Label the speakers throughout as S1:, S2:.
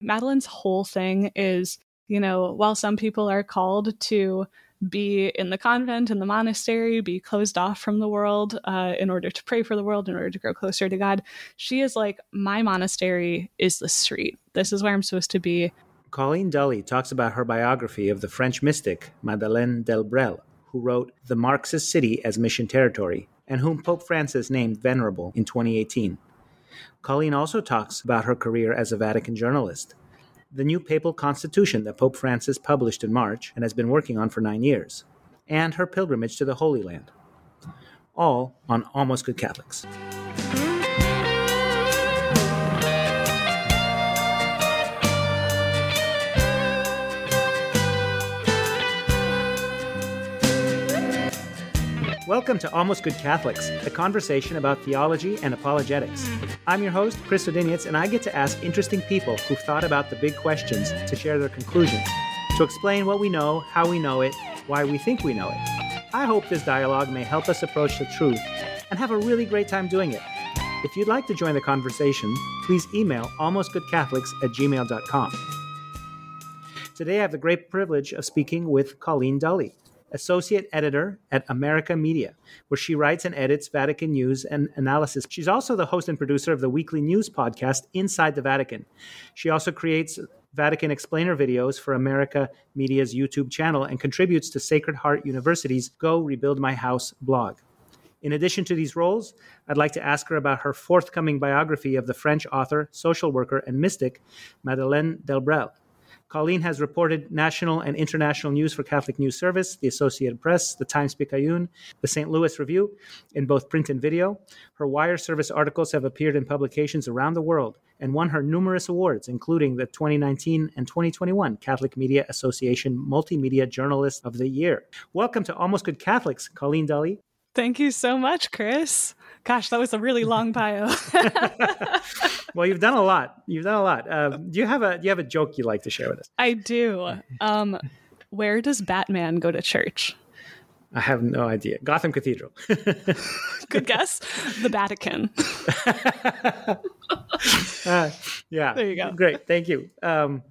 S1: Madeline's whole thing is, you know, while some people are called to be in the convent, in the monastery, be closed off from the world uh, in order to pray for the world, in order to grow closer to God. She is like, my monastery is the street. This is where I'm supposed to be.
S2: Colleen Dulle talks about her biography of the French mystic Madeleine Delbrel, who wrote The Marxist City as Mission Territory, and whom Pope Francis named Venerable in 2018. Colleen also talks about her career as a Vatican journalist, the new papal constitution that Pope Francis published in March and has been working on for nine years, and her pilgrimage to the Holy Land. All on Almost Good Catholics. Welcome to Almost Good Catholics, a conversation about theology and apologetics. I'm your host, Chris Odinietz, and I get to ask interesting people who've thought about the big questions to share their conclusions, to explain what we know, how we know it, why we think we know it. I hope this dialogue may help us approach the truth and have a really great time doing it. If you'd like to join the conversation, please email almostgoodcatholics at gmail.com. Today I have the great privilege of speaking with Colleen Dulle associate editor at America Media, where she writes and edits Vatican news and analysis. She's also the host and producer of the weekly news podcast Inside the Vatican. She also creates Vatican explainer videos for America Media's YouTube channel and contributes to Sacred Heart University's Go Rebuild My House blog. In addition to these roles, I'd like to ask her about her forthcoming biography of the French author, social worker, and mystic Madeleine Delbrel. Colleen has reported national and international news for Catholic News Service, the Associated Press, the Times Picayune, the St. Louis Review, in both print and video. Her wire service articles have appeared in publications around the world and won her numerous awards, including the 2019 and 2021 Catholic Media Association Multimedia Journalist of the Year. Welcome to Almost Good Catholics, Colleen Dulle.
S1: Thank you so much, Chris. Gosh, that was a really long bio.
S2: well, you've done a lot. You've done a lot. Um, do you have a do you have a joke you'd like to share with us?
S1: I do. Um, where does Batman go to church?
S2: I have no idea. Gotham Cathedral.
S1: Good guess. The Vatican.
S2: uh, yeah.
S1: There you go.
S2: Great. Thank you. Um,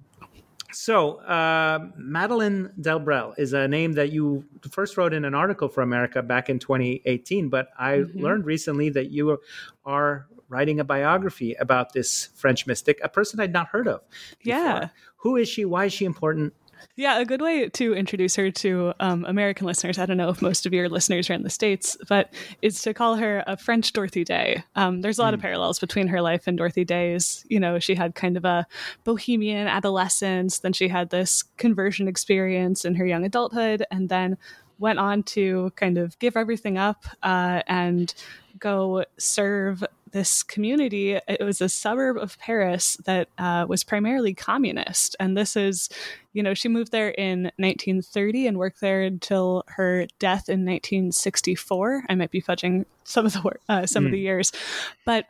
S2: so, uh, Madeleine Delbrel is a name that you first wrote in an article for America back in 2018, but I mm-hmm. learned recently that you are writing a biography about this French mystic, a person I'd not heard of. Before.
S1: Yeah.
S2: Who is she? Why is she important?
S1: Yeah, a good way to introduce her to um, American listeners, I don't know if most of your listeners are in the States, but is to call her a French Dorothy Day. Um, there's a lot mm. of hmm. parallels between her life and Dorothy Day's. You know, she had kind of a bohemian adolescence, then she had this conversion experience in her young adulthood, and then went on to kind of give everything up uh, and go serve this community. It was a suburb of Paris that uh, was primarily communist. And this is, you know, she moved there in 1930 and worked there until her death in 1964. I might be fudging some of the uh, some mm. of the hmm. years, but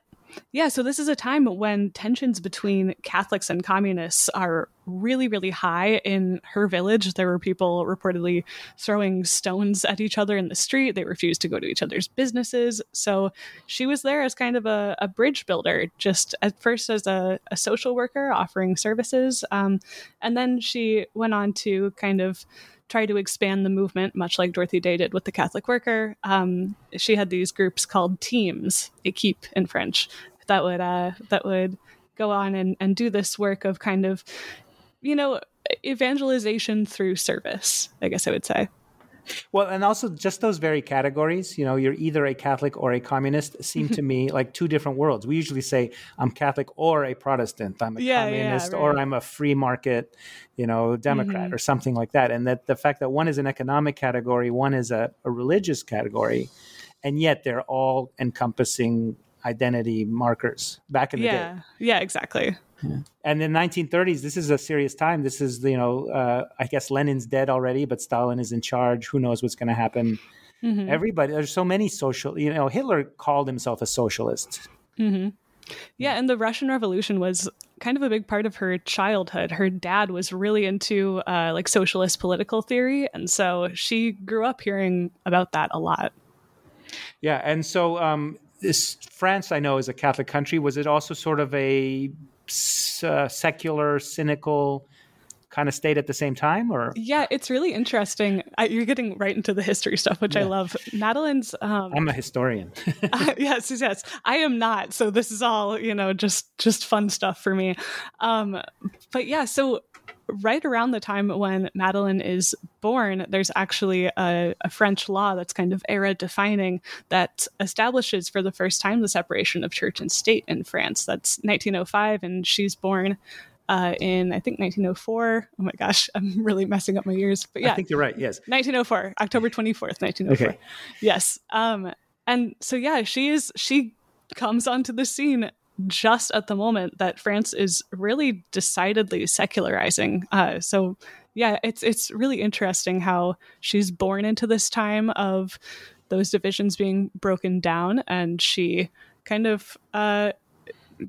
S1: yeah, so this is a time when tensions between Catholics and communists are really, really high. In her village, there were people reportedly throwing stones at each other in the street. They refused to go to each other's businesses. So she was there as kind of a, a bridge builder, just at first as a, a social worker offering services. Um, and then she went on to kind of try to expand the movement, much like Dorothy Day did with the Catholic Worker. Um, she had these groups called teams, équipe in French, that would uh, that would go on and, and do this work of kind of, you know, evangelization through service. I guess I would say.
S2: Well, and also just those very categories, you know, you're either a Catholic or a communist seem to me like two different worlds. We usually say I'm Catholic or a Protestant, I'm a yeah, communist yeah, right. or I'm a free market, you know, Democrat mm-hmm. or something like that. And that the fact that one is an economic category, one is a, a religious category, and yet they're all encompassing identity markers back in the
S1: yeah.
S2: day.
S1: Yeah, exactly.
S2: Yeah. And in 1930s, this is a serious time. This is, you know, uh, I guess Lenin's dead already, but Stalin is in charge. Who knows what's going to happen? Mm-hmm. Everybody, there's so many social, you know, Hitler called himself a socialist.
S1: Mm-hmm. Yeah, and the Russian Revolution was kind of a big part of her childhood. Her dad was really into uh, like socialist political theory, and so she grew up hearing about that a lot.
S2: Yeah, and so um, this France, I know, is a Catholic country. Was it also sort of a uh, secular, cynical kind of state at the same time or?
S1: Yeah it's really interesting. I, you're getting right into the history stuff which yeah. i love. Madeline's um,
S2: i'm a historian.
S1: Uh, yes yes. I am not. So this is all you know just just fun stuff for me. Um, but yeah so right around the time when Madeline is born, there's actually a, a, French law that's kind of era defining that establishes for the first time the separation of church and state in France. That's 1905, and she's born uh, in I think 1904. Oh my gosh, I'm really messing up my years. But yeah,
S2: I think you're right. Yes,
S1: 1904, October 24th, 1904. Okay. Yes. Um, and so yeah, she is she comes onto the scene just at the moment that France is really decidedly secularizing. Uh, so yeah, it's it's really interesting how she's born into this time of those divisions being broken down, and she kind of uh,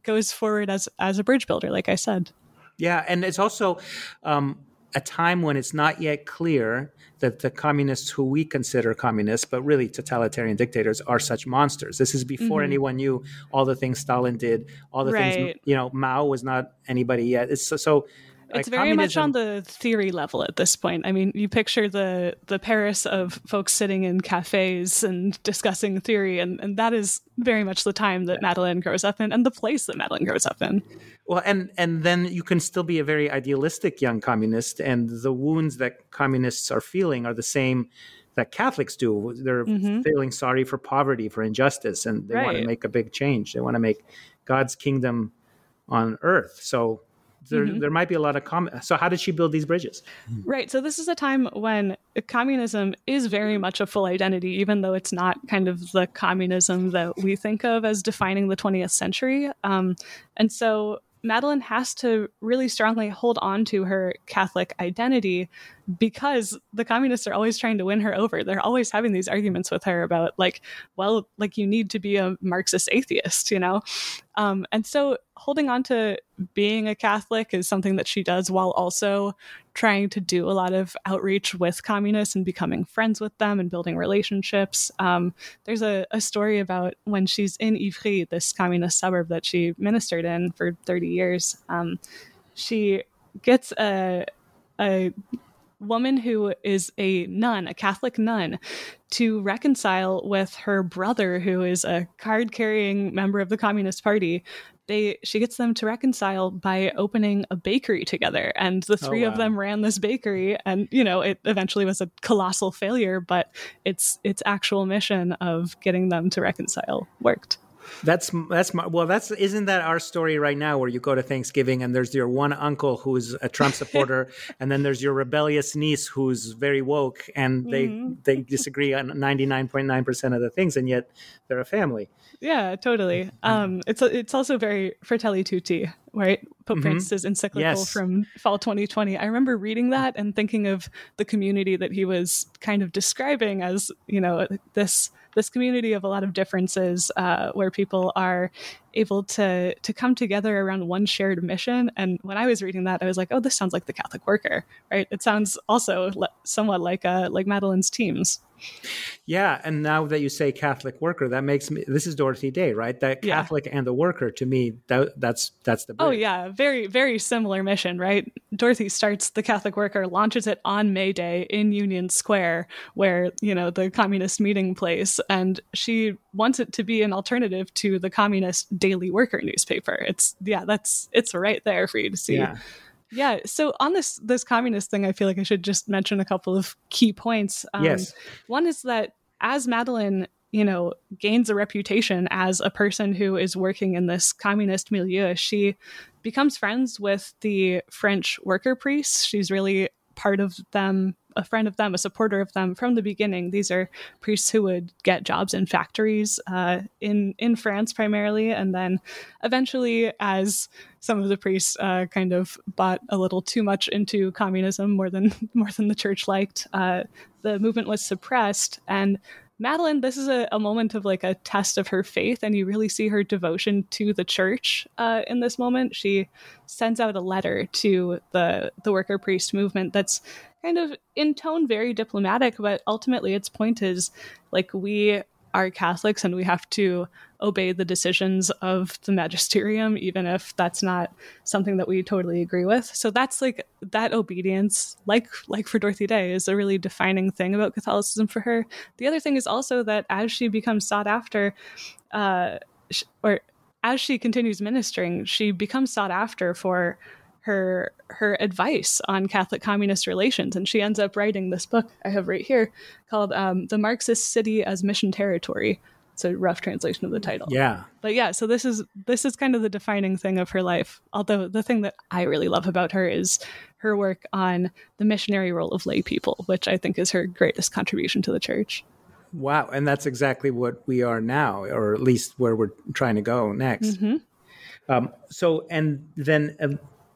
S1: goes forward as as a bridge builder, like I said.
S2: Yeah, and it's also um, a time when it's not yet clear that the communists who we consider communists, but really totalitarian dictators, are such monsters. This is before mm-hmm. anyone knew all the things Stalin did, all the right. things you know. Mao was not anybody yet. It's so, so
S1: it's very much on the theory level at this point. I mean, you picture the the Paris of folks sitting in cafes and discussing theory, and, and that is very much the time that Madeline grows up in, and the place that Madeline grows up in.
S2: Well, and and then you can still be a very idealistic young communist, and the wounds that communists are feeling are the same that Catholics do. They're mm-hmm. feeling sorry for poverty, for injustice, and they right. want to make a big change. They want to make God's kingdom on earth. So there, mm-hmm. there might be a lot of comment. So, how did she build these bridges?
S1: Right. So, this is a time when communism is very much a full identity, even though it's not kind of the communism that we think of as defining the 20th century. Um, and so, Madeline has to really strongly hold on to her Catholic identity because the communists are always trying to win her over. They're always having these arguments with her about, like, well, like you need to be a Marxist atheist, you know? Um, and so holding on to being a Catholic is something that she does while also trying to do a lot of outreach with communists and becoming friends with them and building relationships. Um, there's a, a, story about when she's in Ivry, this communist suburb that she ministered in for 30 years. Um, she gets a, a woman who is a nun, a Catholic nun, to reconcile with her brother, who is a card carrying member of the Communist Party, they she gets them to reconcile by opening a bakery together and the oh, three oh, wow. of them ran this bakery and you know it eventually was a colossal failure but its its actual mission of getting them to reconcile worked
S2: that's that's my well. That's isn't that our story right now? Where you go to Thanksgiving and there's your one uncle who's a Trump supporter, and then there's your rebellious niece who's very woke, and they mm-hmm. they disagree on ninety nine point nine percent of the things, and yet they're a family.
S1: Yeah, totally. Um, it's it's also very Fratelli Tutti, right? Pope mm-hmm. Francis' encyclical yes. from fall 2020. I remember reading that and thinking of the community that he was kind of describing as, you know, this this community of a lot of differences uh, where people are able to to come together around one shared mission. And when I was reading that, I was like, oh, this sounds like the Catholic worker, right? It sounds also somewhat like uh, like Madeline's teams.
S2: Yeah, and now that you say Catholic worker, that makes me. This is Dorothy Day, right? That Catholic yeah. and the worker to me, that, that's that's the.
S1: Oh, bridge. Oh yeah, very very similar mission, right? Dorothy starts the Catholic worker, launches it on May Day in Union Square, where you know the communist meeting place, and she wants it to be an alternative to the communist Daily Worker newspaper. It's yeah, that's it's right there for you to see.
S2: Yeah.
S1: Yeah. So on this this communist thing, I feel like I should just mention a couple of key points.
S2: Um, yes.
S1: One is that as Madeline, you know, gains a reputation as a person who is working in this communist milieu, she becomes friends with the French worker priests. She's really part of them a friend of them, a supporter of them from the beginning. These are priests who would get jobs in factories uh, in in France primarily, and then eventually, as some of the priests uh, kind of bought a little too much into communism more than more than the church liked, uh, the movement was suppressed and. Madeleine, this is a, a, moment of like a test of her faith, and you really see her devotion to the church uh, in this moment. She sends out a letter to the the worker priest movement that's kind of in tone very diplomatic, but ultimately its point is like we are Catholics and we have to obey the decisions of the magisterium, even if that's not something that we totally agree with. So that's like that obedience, like like for Dorothy Day, is a really defining thing about Catholicism for her. The other thing is also that as she becomes sought after, uh, or as she continues ministering, she becomes sought after for her her advice on Catholic communist relations, and she ends up writing this book I have right here called um, "The Marxist City as Mission Territory." It's a rough translation of the title.
S2: Yeah,
S1: but yeah, so this is this is kind of the defining thing of her life. Although the thing that I really love about her is her work on the missionary role of lay people, which I think is her greatest contribution to the church.
S2: Wow, and that's exactly what we are now, or at least where we're trying to go next. Mm-hmm. Um, so, and then uh,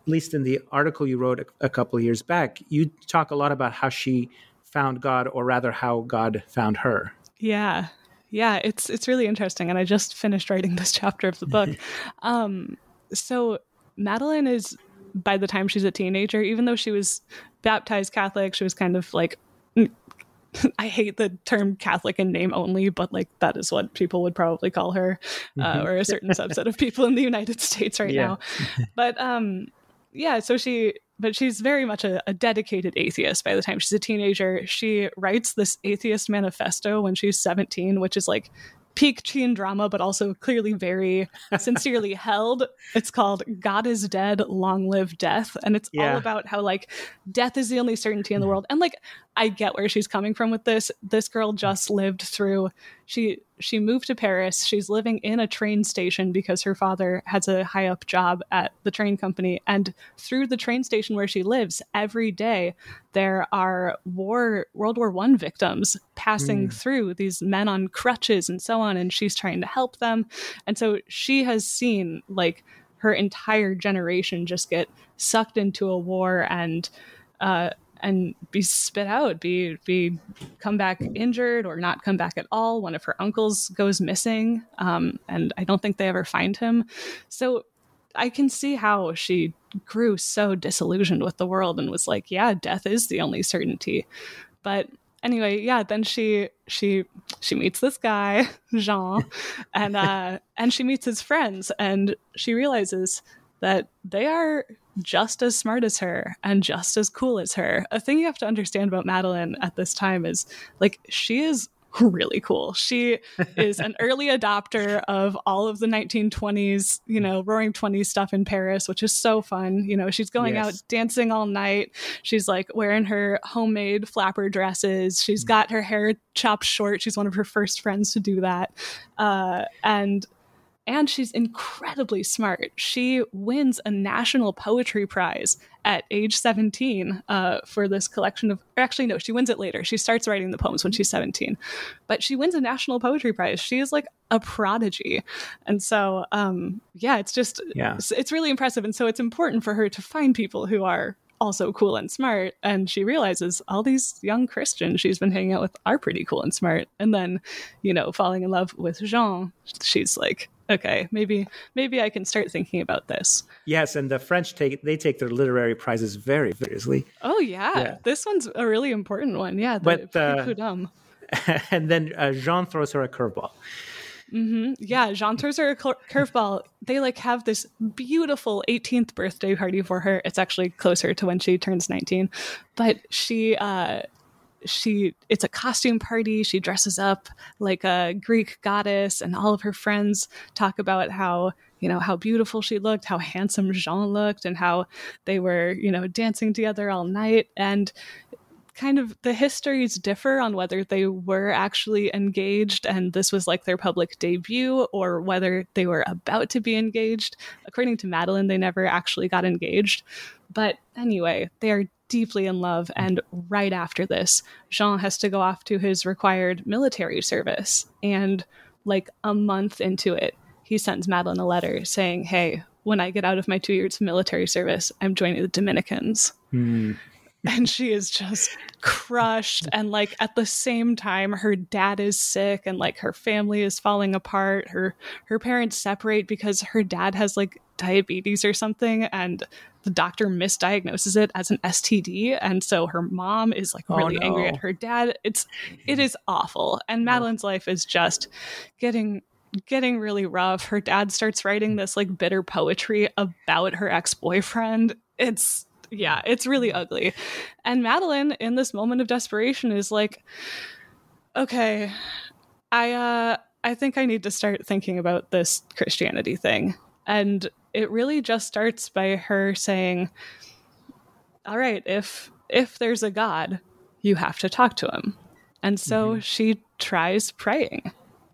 S2: least in the article you wrote a, a couple of years back, you talk a lot about how she found God, or rather, how God found her.
S1: Yeah, yeah, it's it's really interesting, and I just finished writing this chapter of the book. um, so Madeline is by the time she's a teenager, even though she was baptized Catholic, she was kind of like I hate the term Catholic in name only, but like that is what people would probably call her, uh, mm-hmm. or a certain subset of people in the United States right yeah. now. But um, yeah, so she, but she's very much a, a, dedicated atheist by the time she's a teenager. She writes this atheist manifesto when she's 17, which is like peak teen drama, but also clearly very sincerely held. It's called God is Dead, Long Live Death. And it's yeah. all about how, like, death is the only certainty in the hmm. world. And, like, I get where she's coming from with this. This girl just lived through, she, she moved to Paris. She's living in a train station because her father has a high up job at the train company. And through the train station where she lives, every day there are war World War One victims passing mm. through these men on crutches and so on, and she's trying to help them. And so she has seen like her entire generation just get sucked into a war and uh, and be spit out, be be come back injured or not come back at all. One of her uncles goes missing, um, and I don't think they ever find him. So I can see how she grew so disillusioned with the world and was like, "Yeah, death is the only certainty." But anyway, yeah, then she she she meets this guy Jean, and uh, and she meets his friends, and she realizes that they are just as smart as her and just as cool as her. A thing you have to understand about Madeline at this time is like she is really cool. She is an early adopter of all of the 1920s, you know, roaring 20s stuff in Paris, which is so fun. You know, she's going yes. out dancing all night. She's like wearing her homemade flapper dresses. She's mm. got her hair chopped short. She's one of her first friends to do that. Uh, and and she's incredibly smart. She wins a national poetry prize at age 17 uh, for this collection of, actually, no, she wins it later. She starts writing the poems when she's 17, but she wins a national poetry prize. She is like a prodigy. And so, um, yeah, it's just, yeah. It's, it's really impressive. And so it's important for her to find people who are also cool and smart. And she realizes all these young Christians she's been hanging out with are pretty cool and smart. And then, you know, falling in love with Jean, she's like, okay, maybe maybe I can start thinking about this.
S2: Yes, and the French take they take their literary prizes very seriously.
S1: Oh yeah, yeah. this one's a really important one. Yeah, the but uh,
S2: and then uh, Jean throws her a curveball.
S1: Mm-hmm. Yeah, Jean throws her a curveball. They like have this beautiful 18th birthday party for her. It's actually closer to when she turns 19, but she uh, she it's a costume party. She dresses up like a greek goddess and all of her friends talk about how you know how beautiful she looked how handsome jean looked and how they were you know dancing together all night. And kind of the histories differ on whether they were actually engaged and this was like their public debut or whether they were about to be engaged. According to madeline they never actually got engaged. But anyway they are deeply in love. And right after this, Jean has to go off to his required military service. And like a month into it, he sends Madeline a letter saying, Hey, when I get out of my two years of military service, I'm joining the Dominicans.
S2: Hmm.
S1: And she is just crushed. And like at the same time, her dad is sick and like her family is falling apart. Her her parents separate because her dad has like diabetes or something and the doctor misdiagnoses it as an STD and so her mom is like
S2: Oh,
S1: really angry at her dad. It's it is awful. And Madeline's life is just getting getting really rough. Her dad starts writing this like bitter poetry about her ex-boyfriend. It's yeah it's really ugly. And Madeline in this moment of desperation is like okay I uh I think I need to start thinking about this Christianity thing. And it really just starts by her saying, "All right, if if there's a god, you have to talk to him." And so she tries praying.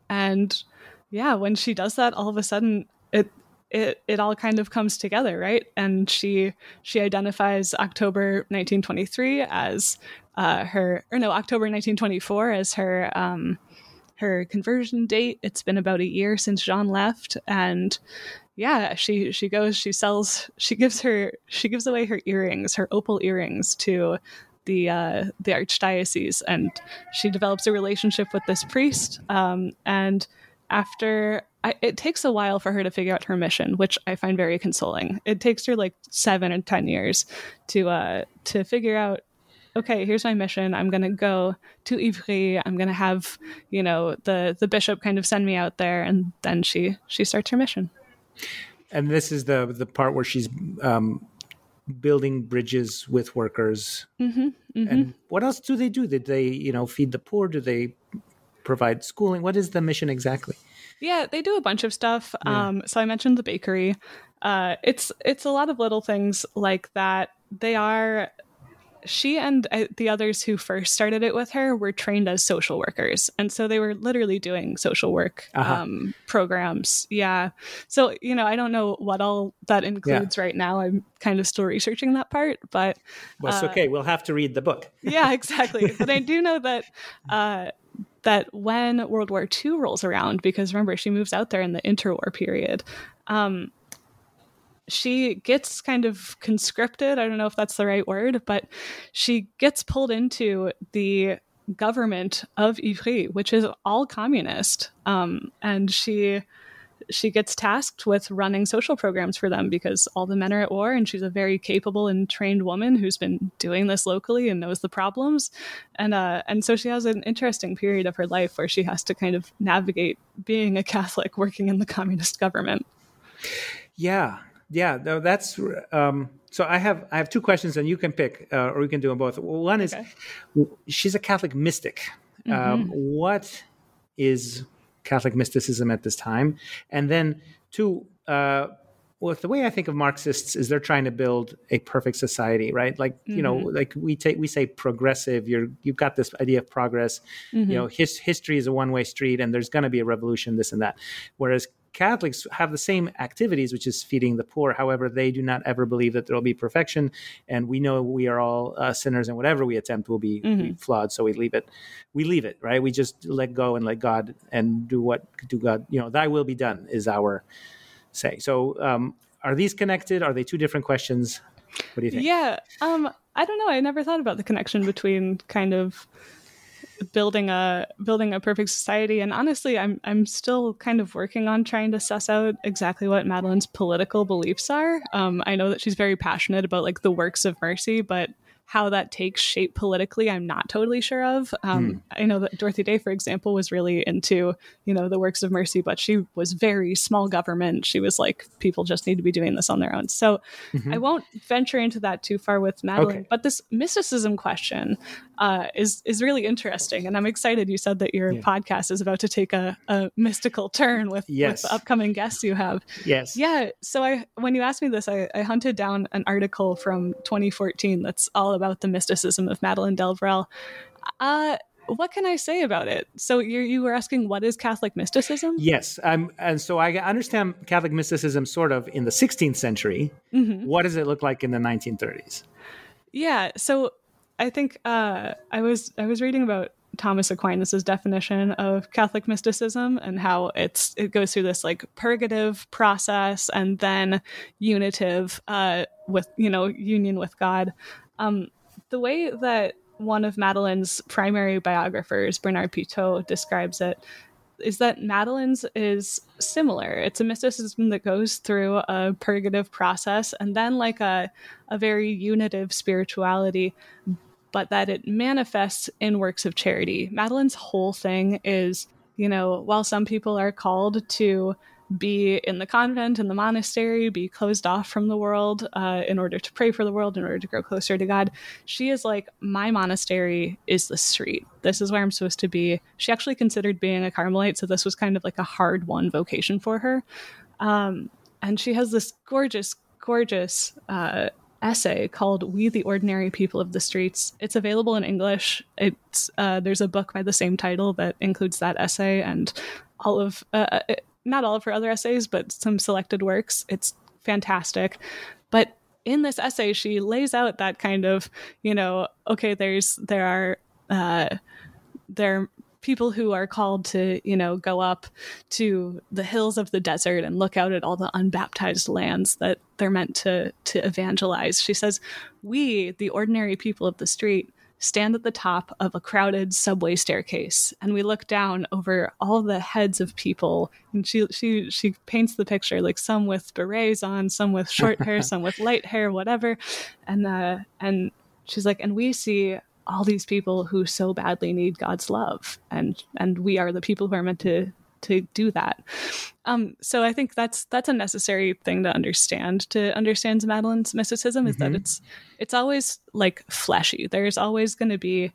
S1: And yeah, when she does that all of a sudden it it it all kind of comes together, right? And she she identifies October 1923 as uh, her or no October 1924 as her um, her conversion date. It's been about a year since Jean left, and yeah, she she goes, she sells, she gives her she gives away her earrings, her opal earrings to the uh, the archdiocese, and she develops a relationship with this priest. Um, and after I, it takes a while for her to figure out her mission, which I find very consoling. It takes her like seven or ten years to uh, to figure out okay, here's my mission. I'm going to go to Ivry. I'm going to have, you know, the the bishop kind of send me out there and then she she starts her mission.
S2: And this is the the part where she's um, building bridges with workers.
S1: Mhm. Mhm.
S2: And what else do they do? Did they, you know, feed the poor? Do they provide schooling? What is the mission exactly?
S1: Yeah, they do a bunch of stuff. Um, so I mentioned the bakery. Uh, it's it's a lot of little things like that. They are. She and uh, the others who first started it with her were trained as social workers, and so they were literally doing social work
S2: Uh-huh.
S1: um, programs. Yeah. So you know, I don't know what all that includes right now. I'm kind of still researching that part, but
S2: Well, it's
S1: Uh,
S2: okay. We'll have to read the book.
S1: yeah, exactly. but I do know that uh, that when World War II rolls around, because remember she moves out there in the interwar period, um, she gets kind of conscripted. I don't know if that's the right word, but she gets pulled into the government of Ivry, which is all communist, um, and she she gets tasked with running social programs for them because all the men are at war and she's a very capable and trained woman who's been doing this locally and knows the problems. And uh and so she has an interesting period of her life where she has to kind of navigate being a catholic working in the communist government.
S2: Yeah, yeah. No, that's um, so. I have I have two questions, and you can pick, uh, or you can do them both. One is,
S1: Okay.
S2: she's a Catholic mystic. Um, what is Catholic mysticism at this time? And then two. Uh, well, the way I think of Marxists is they're trying to build a perfect society, right? Like you know, like we take we say progressive. You're you've got this idea of progress. You know, his, history is a one way street, and there's going to be a revolution, this and that. Whereas Catholics have the same activities, which is feeding the poor. However, they do not ever believe that there will be perfection, and we know we are all uh, sinners, and whatever we attempt will be, be flawed. So we leave it. We leave it, right? We just let go and let God and do what do God. You know, Thy will be done is our say. So, um, are these connected? Are they two different questions? What do you think?
S1: yeah um i don't know i never thought about the connection between kind of building a building a perfect society. And honestly i'm i'm still kind of working on trying to suss out exactly what madeline's political beliefs are. Um i know that she's very passionate about like the works of mercy but how that takes shape politically i'm not totally sure of um, i know that dorothy day for example was really into you know the works of mercy but she was very small government she was like people just need to be doing this on their own so i won't venture into that too far with madeline
S2: Okay.
S1: but this mysticism question uh, is is really interesting and i'm excited you said that your podcast is about to take a, a mystical turn with,
S2: Yes.
S1: with the upcoming guests you have
S2: Yes.
S1: yeah. So I, when you asked me this, I, I hunted down an article from 2014 that's all about the mysticism of Madeline Delbrel. Uh, what can I say about it? So you you were asking what is Catholic mysticism?
S2: Yes, um, and so I understand Catholic mysticism sort of in the 16th century. What does it look like in the 1930s?
S1: Yeah. So I think uh, I was I was reading about Thomas Aquinas's definition of Catholic mysticism and how it's it goes through this like purgative process and then unitive uh, with you know union with God. Um, the way that one of Madeleine's primary biographers, Bernard Pitaud, describes it is that Madeleine's is similar. It's a mysticism that goes through a purgative process and then like a a very unitive spirituality, but that it manifests in works of charity. Madeleine's whole thing is, you know, while some people are called to be in the convent in the monastery be closed off from the world uh, in order to pray for the world in order to grow closer to god she is like my monastery is the street this is where i'm supposed to be she actually considered being a carmelite so this was kind of like a hard won vocation for her um, and she has this gorgeous gorgeous uh, essay called "We the Ordinary People of the Streets." It's available in English. It's uh, there's a book by the same title that includes that essay and all of uh, uh not all of her other essays, but some selected works. It's fantastic, but in this essay, she lays out that kind of you know okay, there's there are. Uh, there are people who are called to, you know, go up to the hills of the desert and look out at all the unbaptized lands that they're meant to to evangelize. She says, "We, the ordinary people of the street, stand at the top of a crowded subway staircase and we look down over all the heads of people. And she she she paints the picture like some with berets on some with short hair some with light hair whatever. And uh and she's like and we see all these people who so badly need God's love, and and we are the people who are meant to to do that. Um, so I think that's that's a necessary thing to understand. To understand Madeline's mysticism mm-hmm. is that mm-hmm. it's it's always like fleshy. There's always going to be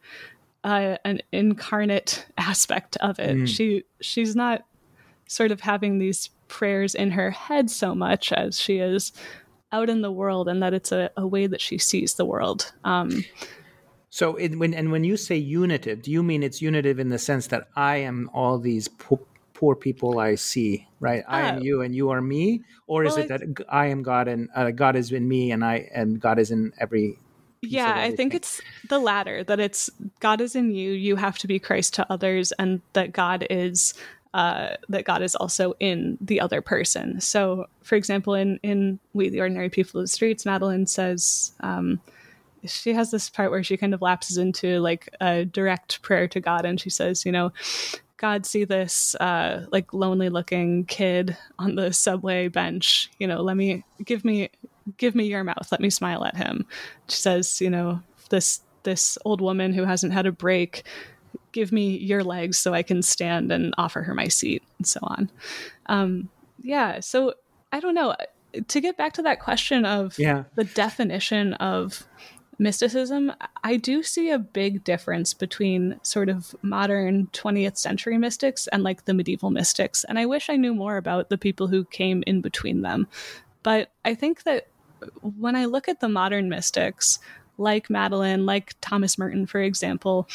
S1: uh, an incarnate aspect of it. Mm. She she's not sort of having these prayers in her head so much as she is out in the world, and that it's a, a way that she sees the world. Um,
S2: so, it, when and when you say unitive, do you mean it's unitive in the sense that I am all these poor, poor people I see, right? I am oh. you and you are me, or well, is it that I am God and uh, God is in me and I and God is in every
S1: yeah, I think it's the latter that it's God is in you, you have to be Christ to others, and that God is uh, that God is also in the other person. So, for example, in in We the Ordinary People of the Streets, Madeline says, um, she has this part where she kind of lapses into like a direct prayer to God and she says, you know, God, see this uh, like lonely looking kid on the subway bench. You know, let me give me give me your mouth. Let me smile at him. She says, you know, this this old woman who hasn't had a break. Give me your legs so I can stand and offer her my seat, and so on. Um, yeah, so I don't know. To get back to that question of
S2: yeah.
S1: the definition of mysticism, I do see a big difference between sort of modern 20th century mystics and like the medieval mystics. And I wish I knew more about the people who came in between them. But I think that when I look at the modern mystics, like Madeline, like Thomas Merton, for example,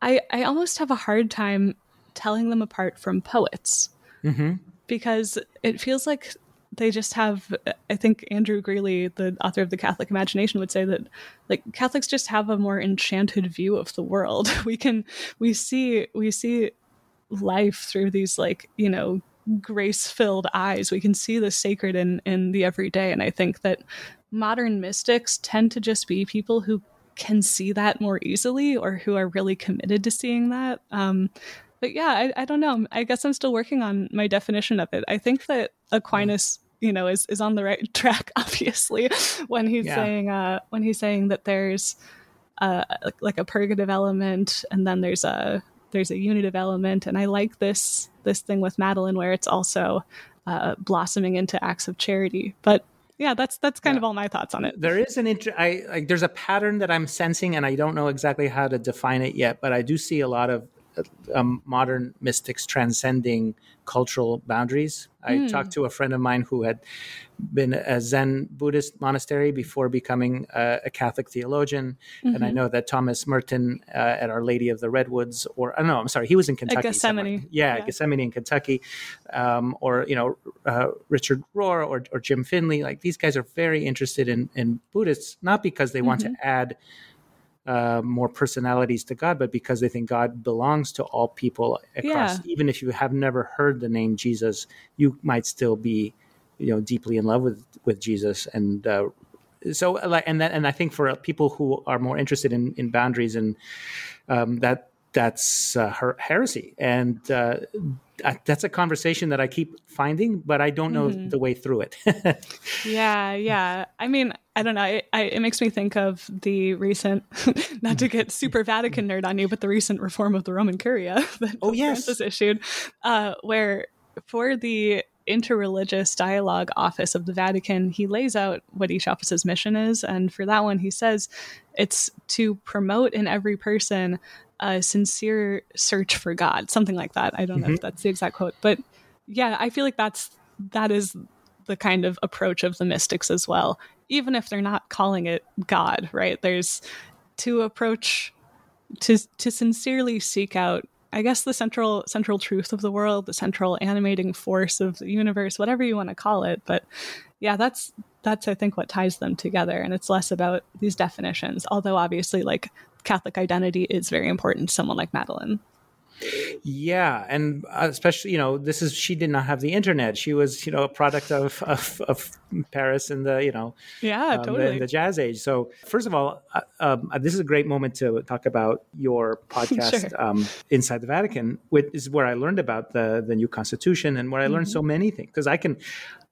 S1: I, I almost have a hard time telling them apart from poets. Mm-hmm. Because it feels like they just have i think andrew greeley the author of the catholic imagination would say that like catholics just have a more enchanted view of the world. We can we see we see life through these like you know grace filled eyes. We can see the sacred in in the everyday. And i think that modern mystics tend to just be people who can see that more easily or who are really committed to seeing that. Um but yeah I, I don't know. I guess i'm still working on my definition of it. I think that aquinas you know is is on the right track obviously when he's yeah. saying uh when he's saying that there's uh like, like a purgative element and then there's a there's a unitive element. And i like this this thing with Madeline where it's also uh blossoming into acts of charity. But yeah that's that's kind yeah. of all my thoughts on it.
S2: There is an inter- i like there's a pattern that i'm sensing and i don't know exactly how to define it yet but i do see a lot of um, modern mystics transcending cultural boundaries. I
S1: Hmm.
S2: talked to a friend of mine who had been a Zen Buddhist monastery before becoming a, a Catholic theologian, and I
S1: Mhm.
S2: know that Thomas Merton uh, at Our Lady of the Redwoods, or I don't know, I'm sorry, he was in Kentucky, somewhere.
S1: Gethsemani.
S2: yeah,
S1: Yeah.
S2: Gethsemani in Kentucky, um, or you know uh, Richard Rohr or, or Jim Finley. Like these guys are very interested in in Buddhists, not because they want
S1: Mm-hmm.
S2: to add uh, more personalities to God, but because they think God belongs to all people across.
S1: Yeah.
S2: Even if you have never heard the name Jesus, you might still be, you know, deeply in love with with Jesus. And uh, so, like, and that, and I think for people who are more interested in in boundaries and um, that that's uh, her heresy, and uh, I- that's a conversation that I keep finding, but I don't know
S1: Mhm.
S2: the way through it.
S1: Yeah, yeah. I mean, I don't know. It, I, it makes me think of the recent, not to get super Vatican nerd on you, but the recent reform of the Roman Curia that
S2: Oh,
S1: Pope
S2: yes.
S1: Francis issued, uh, where for the interreligious dialogue office of the Vatican, he lays out what each office's mission is. And for that one, he says it's to promote in every person a sincere search for God, something like that. I don't know if mm-hmm. that's the exact quote, but yeah, I feel like that's that is the kind of approach of the mystics as well, even if they're not calling it God, right? There's to approach to to sincerely seek out I guess the central central truth of the world, the central animating force of the universe, whatever you want to call it. But yeah, that's that's I think what ties them together, and it's less about these definitions. Although obviously, like Catholic identity is very important to someone like Madeline.
S2: Yeah, and uh, especially you know this is she did not have the internet. She was you know a product of of, of Paris and the you know
S1: Yeah,
S2: um, the-
S1: totally.
S2: the, jazz age. So first of all, uh, um, this is a great moment to talk about your podcast
S1: Sure.
S2: um, inside the Vatican, which is where I learned about the the new constitution and where I learned
S1: Mm-hmm.
S2: so many things because I can.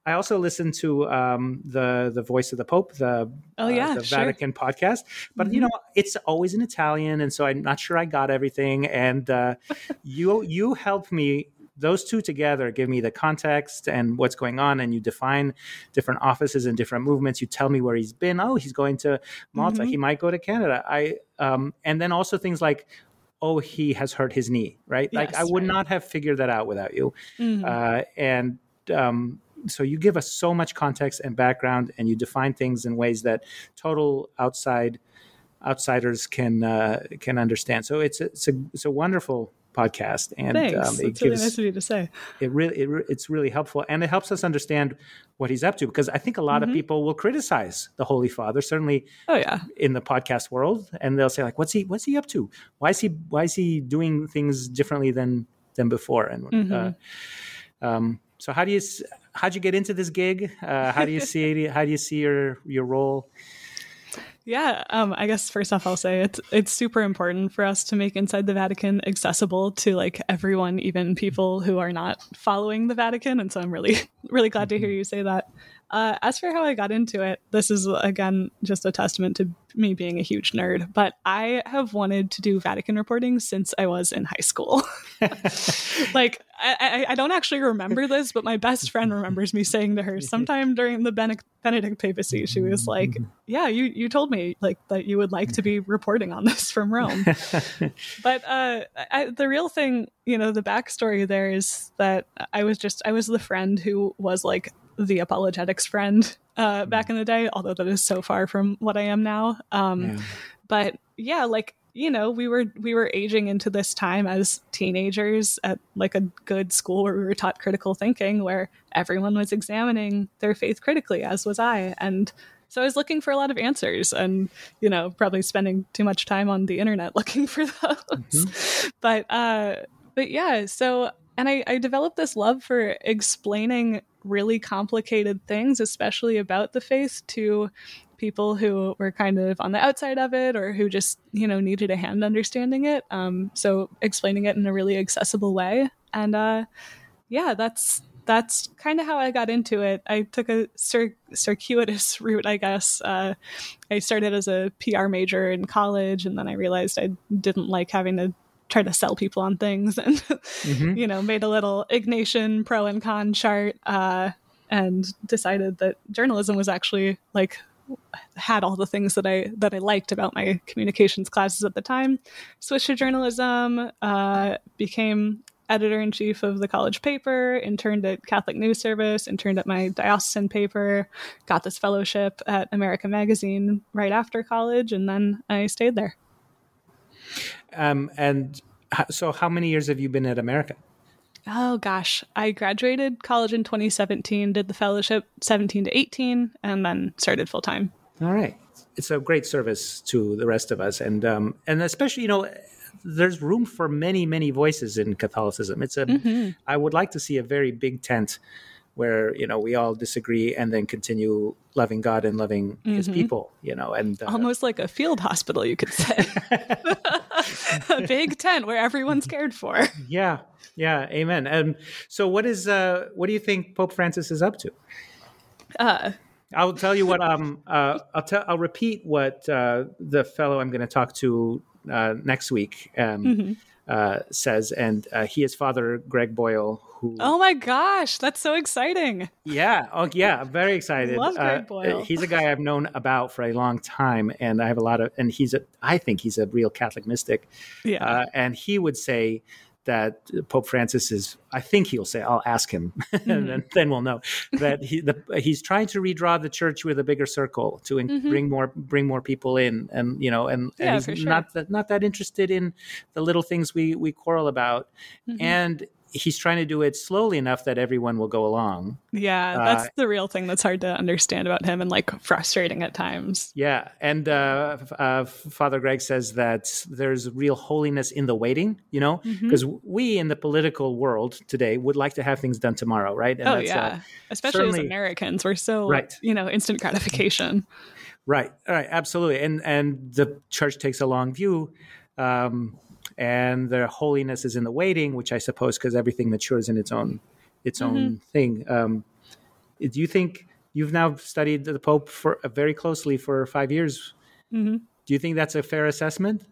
S2: I also listen to um, the the Voice of the Pope, the
S1: Oh, yeah,
S2: the
S1: sure.
S2: Vatican podcast. But you know, it's always in Italian, and so I'm not sure I got everything. And uh, you you helped me. Those two together give me the context and what's going on, and you define different offices and different movements. You tell me where he's been. Oh, he's going to Malta.
S1: Mhm.
S2: He might go to Canada. I um, and then also things like. Oh, he has hurt his knee, right? like I would
S1: right.
S2: not have figured that out without you
S1: Mhm.
S2: uh, and um, so you give us so much context and background and you define things in ways that total outside outsiders can uh, can understand so it's a, it's a it's a wonderful podcast and
S1: Thanks.
S2: um, it
S1: That's really
S2: gives
S1: nice of you to say.
S2: it really it, re- it's really helpful and it helps us understand what he's up to because i think a lot
S1: Mhm.
S2: of people will criticize the holy father certainly
S1: Oh yeah.
S2: in the podcast world and they'll say like what's he what's he up to why is he why is he doing things differently than than before and
S1: Mhm.
S2: uh, um, so how do you how'd you get into this gig uh, how do you see how do you see your your role
S1: Yeah, um, I guess first off, I'll say it's it's super important for us to make Inside the Vatican accessible to like everyone, even people who are not following the Vatican. And so I'm really really glad to hear you say that. Uh, as for how I got into it, this is again just a testament to me being a huge nerd. But I have wanted to do Vatican reporting since I was in high school. like I, I, I don't actually remember this, but my best friend remembers me saying to her sometime during the Benedict, Benedict papacy, she was like, "Yeah, you you told me like that you would like to be reporting on this from Rome." but uh, I, the real thing, you know, the backstory there is that I was just I was the friend who was like the apologetics friend uh, back in the day, although that is so far from what I am now. Um,
S2: Yeah.
S1: but yeah like you know we were we were aging into this time as teenagers at like a good school where we were taught critical thinking where everyone was examining their faith critically as was i and so i was looking for a lot of answers and you know probably spending too much time on the internet looking for those but uh but yeah so and I, I developed this love for explaining really complicated things especially about the faith to people who were kind of on the outside of it or who just you know needed a hand understanding it um, so explaining it in a really accessible way. And uh, yeah that's that's kind of how i got into it. I took a cir- circuitous route i guess. Uh, i started as a pr major in college and then i realized i didn't like having to try to sell people on things and
S2: Mhm.
S1: you know made a little ignatian pro and con chart uh, and decided that journalism was actually like had all the things that I that I liked about my communications classes at the time. Switched to journalism, uh, became editor in chief of the college paper, interned at Catholic News Service, interned at my diocesan paper, got this fellowship at America Magazine right after college, and then I stayed there.
S2: Um, and so, how many years have you been at America?
S1: Oh gosh, I graduated college in 2017, did the fellowship 17 to 18, and then started full time.
S2: All right, it's a great service to the rest of us, and um, and especially you know there's room for many, many voices in Catholicism. It's a. Mm-hmm. I would like to see a very big tent where you know we all disagree and then continue loving God and loving mm-hmm. His people. You know, and
S1: uh, almost like a field hospital, you could say. a big tent where everyone's cared for.
S2: Yeah, yeah, amen. And so, what is uh, what do you think Pope Francis is up to? Uh, I'll tell you what. Um, uh, I'll tell. I'll repeat what uh, the fellow I'm going to talk to uh, next week um, mm-hmm. Uh, says, and uh, he is Father Greg Boyle. Who?
S1: Oh my gosh, that's so exciting!
S2: Yeah, oh yeah, very excited.
S1: Love Greg uh, Boyle.
S2: he's a guy I've known about for a long time, and I have a lot of, and he's a, I think he's a real Catholic mystic.
S1: Yeah, uh,
S2: and he would say that Pope Francis is, I think he'll say, I'll ask him, and then, then, we'll know that he the, he's trying to redraw the church with a bigger circle to in, mm-hmm. bring more bring more people in, and you know, and,
S1: yeah,
S2: and he's
S1: sure.
S2: not that, not that interested in the little things we we quarrel about, mm-hmm. and he's trying to do it slowly enough that everyone will go along.
S1: Yeah, that's uh, the real thing that's hard to understand about him and like frustrating at times.
S2: Yeah, and uh, uh, Father Greg says that there's real holiness in the waiting. You know, because mm-hmm. we in the political world today would like to have things done tomorrow, right?
S1: And oh uh, yeah, especially as Americans, we're so right. you know instant gratification.
S2: Right. All right. Absolutely. And and the church takes a long view. Um, and the holiness is in the waiting, which I suppose because everything matures in its own its mm-hmm. own thing. Um, do you think you've now studied the Pope for uh, very closely for five years? Mm-hmm. Do you think that's a fair assessment?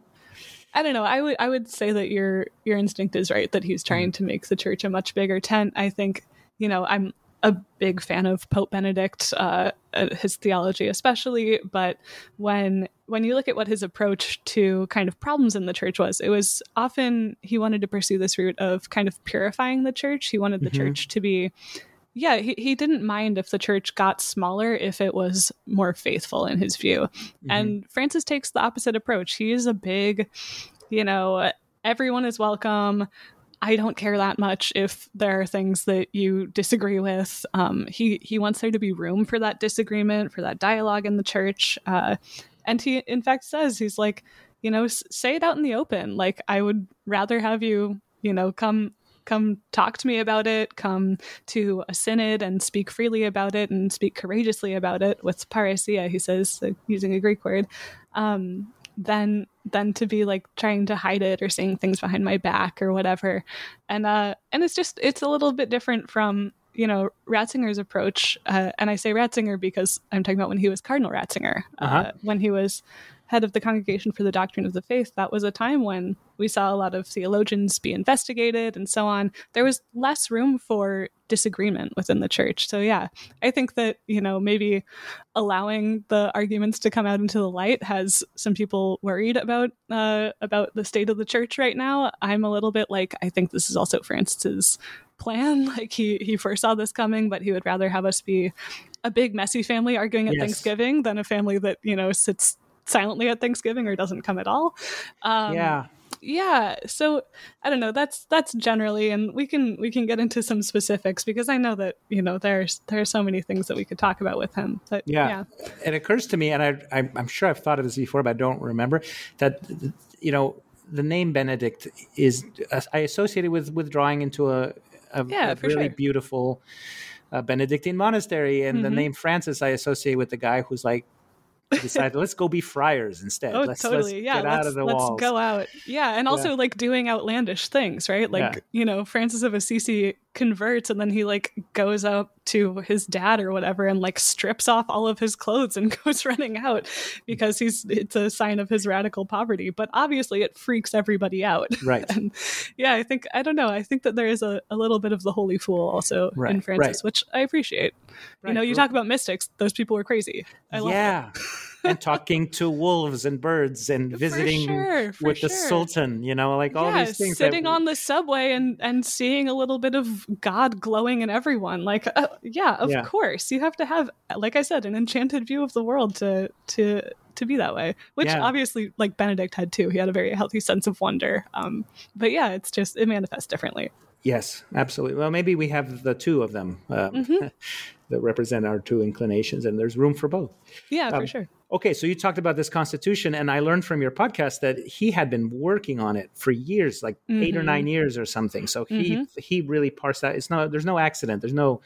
S1: I don't know. I would I would say that your your instinct is right that he's trying mm-hmm. to make the church a much bigger tent. I think you know I'm a big fan of Pope Benedict, uh, uh, his theology especially. But when when you look at what his approach to kind of problems in the church was, it was often he wanted to pursue this route of kind of purifying the church. He wanted the mm-hmm. church to be yeah, he, he didn't mind if the church got smaller if it was more faithful in his view. Mm-hmm. And Francis takes the opposite approach. He is a big, you know, everyone is welcome. I don't care that much if there are things that you disagree with. Um, he he wants there to be room for that disagreement, for that dialogue in the church. Uh, and he, in fact, says he's like, you know, s- say it out in the open. Like I would rather have you, you know, come come talk to me about it. Come to a synod and speak freely about it and speak courageously about it with parrhesia. He says, using a Greek word. Um, than than to be like trying to hide it or saying things behind my back or whatever. And uh and it's just it's a little bit different from you know Ratzinger's approach, uh, and I say Ratzinger because I'm talking about when he was Cardinal Ratzinger, uh, uh-huh. uh, when he was head of the Congregation for the Doctrine of the Faith, that was a time when we saw a lot of theologians be investigated and so on. There was less room for disagreement within the church. So, yeah, I think that, you know, maybe allowing the arguments to come out into the light has some people worried about uh, about the state of the church right now. I'm a little bit like, I think this is also Francis's plan. Like he he foresaw this coming, but he would rather have us be a big messy family arguing at yes. Thanksgiving than a family that you know sits silently at Thanksgiving or doesn't come at all.
S2: Um, yeah.
S1: Yeah, so I don't know. That's that's generally, and we can we can get into some specifics because I know that you know there's there are so many things that we could talk about with him. But yeah, yeah.
S2: it occurs to me, and I, I I'm sure I've thought of this before, but I don't remember that you know the name Benedict is I associate it with withdrawing into a, a,
S1: yeah,
S2: a really
S1: sure.
S2: beautiful uh, Benedictine monastery, and mm-hmm. the name Francis I associate with the guy who's like decided let's go be friars instead.
S1: Oh,
S2: let's,
S1: totally.
S2: Let's
S1: yeah,
S2: get
S1: let's,
S2: out of the
S1: let's
S2: walls.
S1: go out. Yeah, and also yeah. like doing outlandish things, right? Like
S2: yeah.
S1: you know, Francis of Assisi converts and then he like goes up to his dad or whatever and like strips off all of his clothes and goes running out because he's it's a sign of his radical poverty. But obviously it freaks everybody out.
S2: Right.
S1: And yeah i think i don't know. I think that there is a, a little bit of the holy fool also
S2: Right,
S1: in francis
S2: right.
S1: which i appreciate. You know
S2: Right.
S1: you talk about mystics. Those people were crazy. I love
S2: yeah and talking to wolves and birds and visiting
S1: sure,
S2: with the sultan you know like all
S1: yeah,
S2: these things that-
S1: sitting on the subway and and seeing a little bit of God glowing in everyone. Like, uh, yeah, of
S2: Yeah.
S1: course, you have to have, like I said, an enchanted view of the world to to to be that way. Which
S2: Yeah.
S1: obviously, like Benedict had too. He had a very healthy sense of wonder. Um, but yeah, it's just it manifests differently.
S2: Yes, absolutely. Well, maybe we have the two of them um,
S1: Mm-hmm.
S2: that represent our two inclinations, and there's room for both.
S1: Yeah,
S2: Um,
S1: for sure.
S2: Okay, so you talked about this constitution, and I learned from your podcast that he had been working on it for years, like eight or
S1: Mhm.
S2: nine years or something. So he
S1: Mm-hmm.
S2: he really parsed that. It's no, there's no accident. There's no,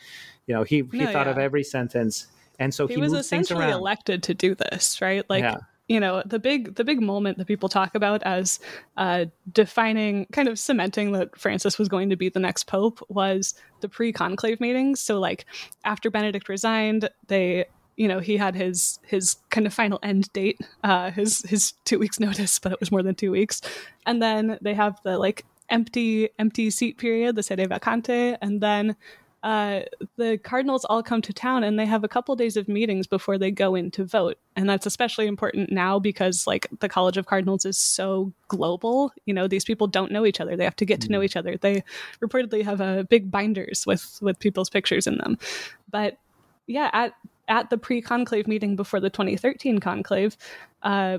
S2: you know, he he
S1: No,
S2: thought
S1: yeah.
S2: of every sentence, and so
S1: He,
S2: he,
S1: was
S2: moved things
S1: essentially
S2: around.
S1: elected to do this, right? Like.
S2: Yeah.
S1: You know the big the big moment that people talk about as uh, defining, kind of cementing that Francis was going to be the next pope was the pre-conclave meetings. So like after Benedict resigned, they you know he had his his kind of final end date, uh, his his two weeks notice, but it was more than two weeks, and then they have the like empty empty seat period, the sede vacante, and then uh, the cardinals all come to town and they have a couple days of meetings before they go in to vote. And that's especially important now because like the college of cardinals is so global. You know these people don't know each other. They have to get to know each other. They reportedly have uh, big binders with with people's pictures in them. But yeah at at the pre-conclave meeting before the 2013 conclave uh,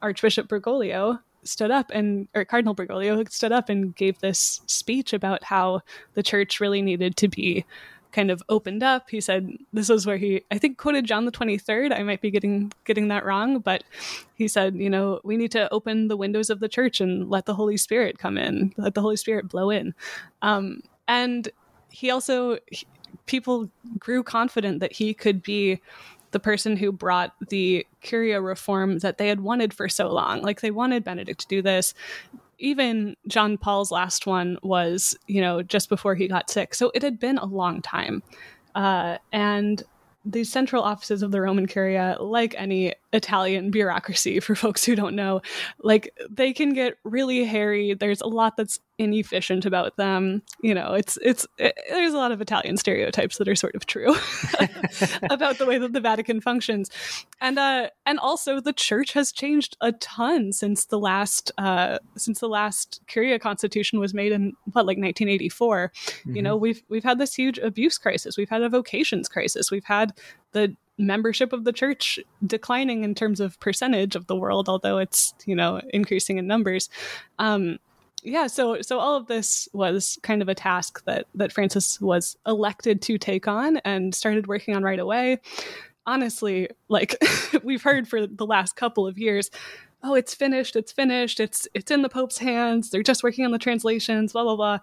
S1: archbishop bergoglio stood up and or cardinal bergoglio stood up and gave this speech about how the church really needed to be kind of opened up. He said this is where he i think quoted john the 23rd i might be getting getting that wrong but he said you know we need to open the windows of the church and let the holy spirit come in let the holy spirit blow in. Um, and he also he- people grew confident that he could be the person who brought the curia reform that they had wanted for so long like they wanted benedict to do this even John Paul's last one was, you know, just before he got sick. So it had been a long time. Uh, and the central offices of the Roman Curia, like any Italian bureaucracy, for folks who don't know, like they can get really hairy. There's a lot that's inefficient about them. You know, it's it's it, there's a lot of Italian stereotypes that are sort of true about the way that the Vatican functions, and uh, and also the Church has changed a ton since the last uh, since the last Curia Constitution was made in what like 1984. You know, we've we've had this huge abuse crisis. We've had a vocations crisis. We've had the membership of the church declining in terms of percentage of the world, although it's you know increasing in numbers. Um, yeah, so so all of this was kind of a task that that Francis was elected to take on and started working on right away. Honestly, like we've heard for the last couple of years, oh, it's finished, it's finished, it's it's in the Pope's hands. They're just working on the translations, blah blah blah.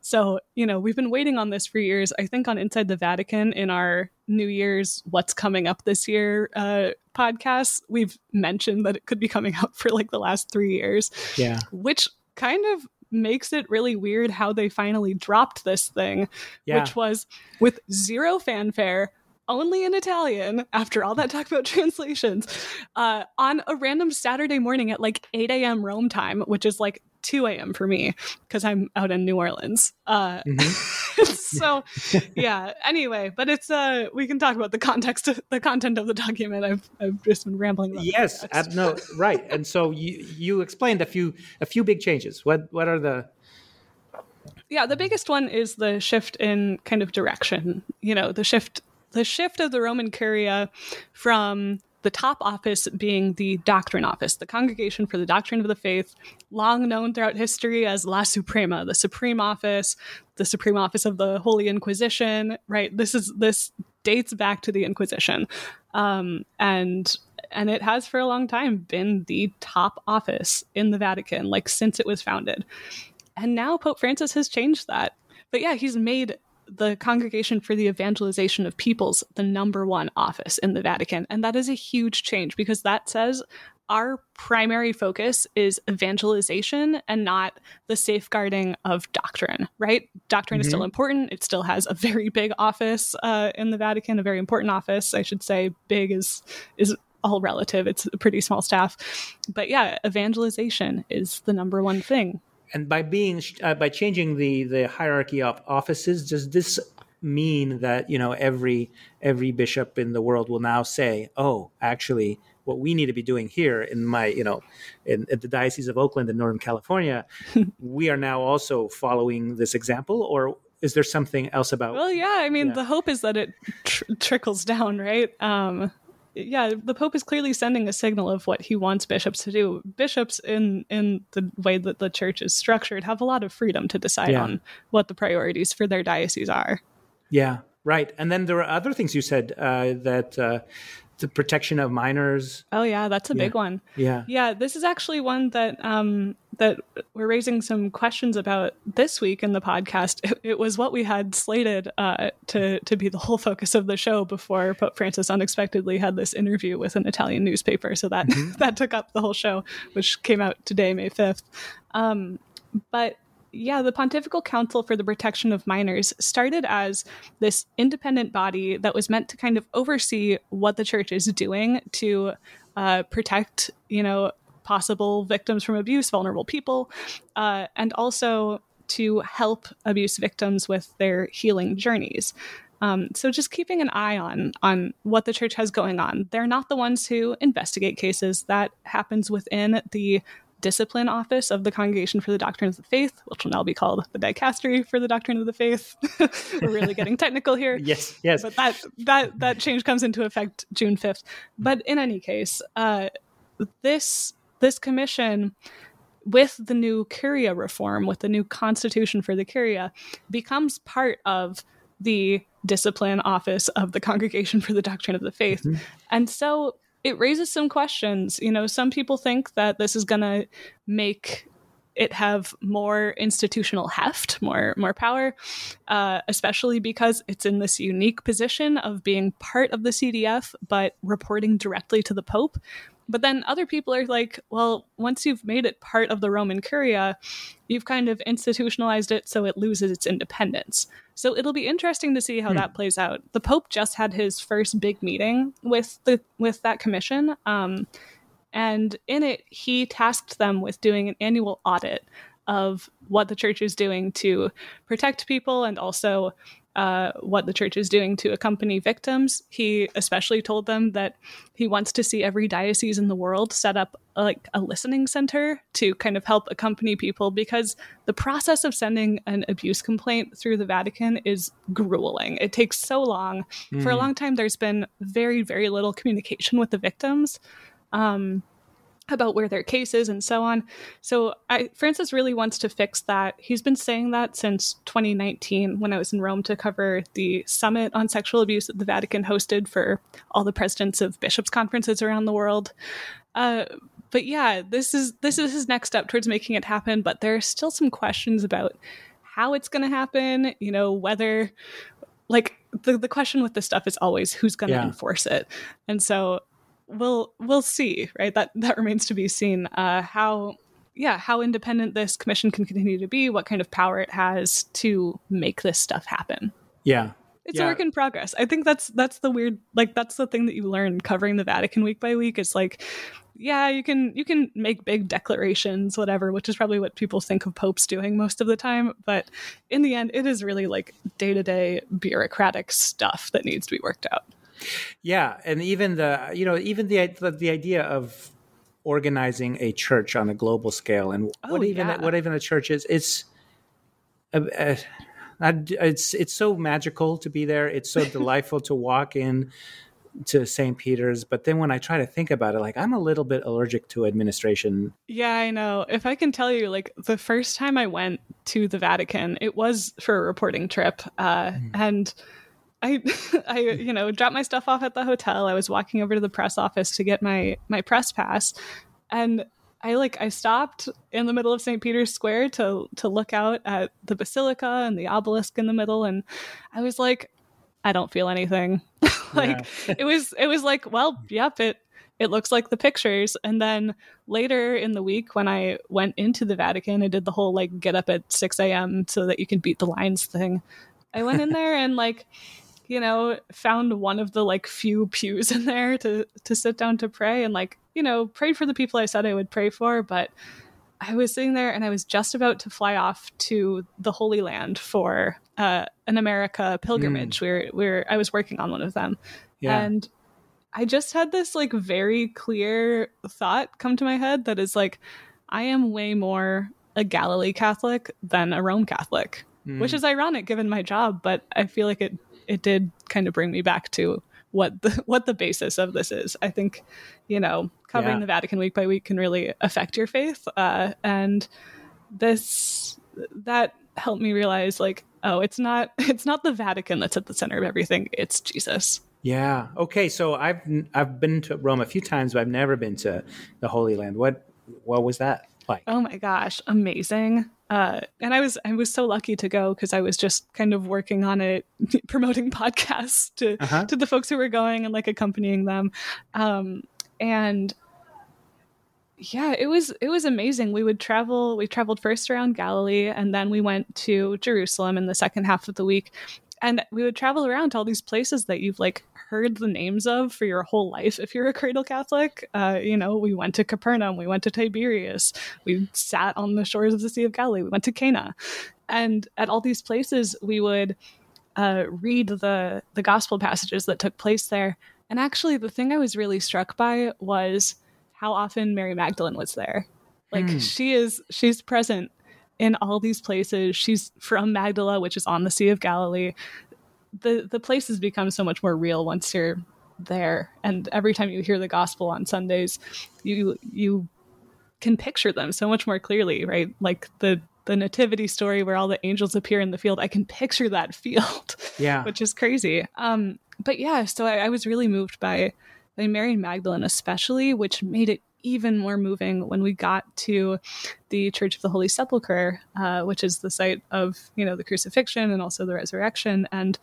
S1: So you know we've been waiting on this for years. I think on Inside the Vatican in our New Year's What's Coming Up This Year uh, podcast, we've mentioned that it could be coming out for like the last three years
S2: Yeah,
S1: which kind of makes it really weird how they finally dropped this thing,
S2: yeah.
S1: which was with zero fanfare. Only in Italian, after all that talk about translations, uh, on a random Saturday morning at like 8 a.m. Rome time, which is like 2 a.m. for me because I'm out in New Orleans. Uh,
S2: Mhm.
S1: so, yeah. Anyway, but it's uh, we can talk about the context, the content of the document. I've I've just been rambling.
S2: Yes, ab- no, right. And so you you explained a few a few big changes. What what are the
S1: yeah the biggest one is the shift in kind of direction you know the shift the shift of the roman curia from the top office being the doctrine office the congregation for the doctrine of the faith long known throughout history as la suprema the supreme office the supreme office of the holy inquisition right? This is this dates back to the inquisition. Um, and and it has for a long time been the top office in the vatican like since it was founded. And now Pope Francis has changed that. But yeah, he's made the Congregation for the Evangelization of Peoples the number one office in the Vatican. And that is a huge change because that says our primary focus is evangelization and not the safeguarding of doctrine, right? Doctrine mm-hmm. is still mm-hmm. important. It still has a very big office uh, in the Vatican, a very important office. I should say big is is all relative. It's a pretty small staff. But yeah, evangelization is the number one thing.
S2: And by being uh, by changing the the hierarchy of offices, does this mean that you know every every bishop in the world will now say, "Oh, actually, what we need to be doing here in my you know in, in the diocese of Oakland in Northern California, we are now also following this example," or is there something else about?
S1: Well, yeah, I mean, yeah. the hope is that it tr- trickles down, right? Um, yeah, the Pope is clearly sending a signal of what he wants bishops to do. Bishops, in in the way that the church is structured, have a lot of freedom to decide yeah. on what the priorities for their diocese are.
S2: Yeah, right. And then there are other things you said uh, that uh, the protection of minors.
S1: Oh yeah, that's a
S2: yeah.
S1: big one.
S2: Yeah,
S1: yeah. This is actually one that um, that we're raising some questions about this week in the podcast. It, it was what we had slated uh, to to be the whole focus of the show before Pope Francis unexpectedly had this interview with an Italian newspaper. So that mm-hmm. that took up the whole show, which came out today, May fifth. Um, but yeah, the Pontifical Council for the Protection of Minors started as this independent body that was meant to kind of oversee what the church is doing to uh, protect, you know, possible victims from abuse, vulnerable people, uh, and also to help abuse victims with their healing journeys. Um, so just keeping an eye on on what the church has going on. They're not the ones who investigate cases. That happens within the discipline office of the Congregation for the Doctrine of the Faith, which will now be called the Dicastery for the Doctrine of the Faith. We're really getting technical here.
S2: yes, yes.
S1: But that that that change comes into effect June fifth. But in any case, uh, this this commission with the new Curia reform, with the new constitution for the Curia, becomes part of the discipline office of the Congregation for the Doctrine of the Faith. Mm-hmm. And so it raises some questions. You know, some people think that this is going to make it have more institutional heft, more more power, uh, especially because it's in this unique position of being part of the CDF but reporting directly to the Pope. But then other people are like, well, once you've made it part of the Roman Curia, you've kind of institutionalized it so it loses its independence. So it'll be interesting to see how hmm. that plays out. The Pope just had his first big meeting with the with that commission. Um, and in it, he tasked them with doing an annual audit of what the church is doing to protect people and also uh, what the church is doing to accompany victims. He especially told them that he wants to see every diocese in the world set up a, like a listening center to kind of help accompany people because the process of sending an abuse complaint through the Vatican is grueling. It takes so long. Mm. For a hmm. long time, there's been very, very little communication with the victims. Um, about where their case is and so on. So I, Francis really wants to fix that. He's been saying that since 2019 when I was in Rome to cover the summit on sexual abuse that the Vatican hosted for all the presidents of bishops conferences around the world. Uh, but yeah, this is this is his next step towards making it happen. But there are still some questions about how it's going to happen. You know, whether like the, the question with this stuff is always who's going to yeah. enforce it. And so we'll we'll see, right? That that remains to be seen. Uh, how yeah, how independent this commission can continue to be, what kind of power it has to make this stuff happen.
S2: Yeah.
S1: It's
S2: yeah.
S1: a work in progress. I think that's that's the weird like that's the thing that you learn covering the Vatican week by week is like yeah, you can you can make big declarations whatever, which is probably what people think of popes doing most of the time, but in the end it is really like day-to-day bureaucratic stuff that needs to be worked out.
S2: Yeah, and even the you know even the the, the idea of organizing a church on a global scale and oh, what even yeah. what even a church is it's uh, uh, it's it's so magical to be there. It's so delightful to walk in to St. Peter's, but then when I try to think about it, like I'm a little bit allergic to administration.
S1: Yeah, I know. If I can tell you, like the first time I went to the Vatican, it was for a reporting trip, uh, mm. and I, I, you know, dropped my stuff off at the hotel. I was walking over to the press office to get my my press pass, and I like I stopped in the middle of St. Peter's Square to to look out at the basilica and the obelisk in the middle, and I was like, I don't feel anything. like it was it was like, well, yep, it it looks like the pictures. And then later in the week, when I went into the Vatican, I did the whole like get up at 6 a.m. so that you can beat the lines thing. I went in there and like, you know, found one of the like few pews in there to to sit down to pray and like, you know, prayed for the people I said I would pray for, but I was sitting there and I was just about to fly off to the Holy Land for uh, an America pilgrimage. Mm. Where where I was working on one of them, yeah. and I just had this like very clear thought come to my head that is like, I am way more a Galilee Catholic than a Rome Catholic, mm. which is ironic given my job, but I feel like it it did kind of bring me back to what the what the basis of this is. I think, you know, covering yeah. the Vatican week by week can really affect your faith, uh, and this that helped me realize like, oh, it's not it's not the Vatican that's at the center of everything. It's Jesus.
S2: Yeah. Okay. So I've I've been to Rome a few times, but I've never been to the Holy Land. What what was that like?
S1: Oh my gosh, amazing! Uh, and I was I was so lucky to go because I was just kind of working on it, promoting podcasts to uh-huh. to the folks who were going and like accompanying them, um, and yeah, it was it was amazing. We would travel. We traveled first around Galilee, and then we went to Jerusalem in the second half of the week. And we would travel around to all these places that you've like heard the names of for your whole life if you're a cradle Catholic. Uh, you know, we went to Capernaum, we went to Tiberias, we sat on the shores of the Sea of Galilee, we went to Cana. And at all these places, we would uh, read the, the gospel passages that took place there. And actually, the thing I was really struck by was how often Mary Magdalene was there. Like, mm. she is, she's present in all these places. She's from Magdala, which is on the Sea of Galilee the the places become so much more real once you're there. And every time you hear the gospel on sundays you you can picture them so much more clearly right? Like the the nativity story where all the angels appear in the field. I can picture that field
S2: yeah.
S1: which is crazy. Um but yeah so I, I was really moved by by mary and magdalene especially which made it even more moving when we got to the Church of the Holy Sepulchre, uh, which is the site of you know the crucifixion and also the resurrection. And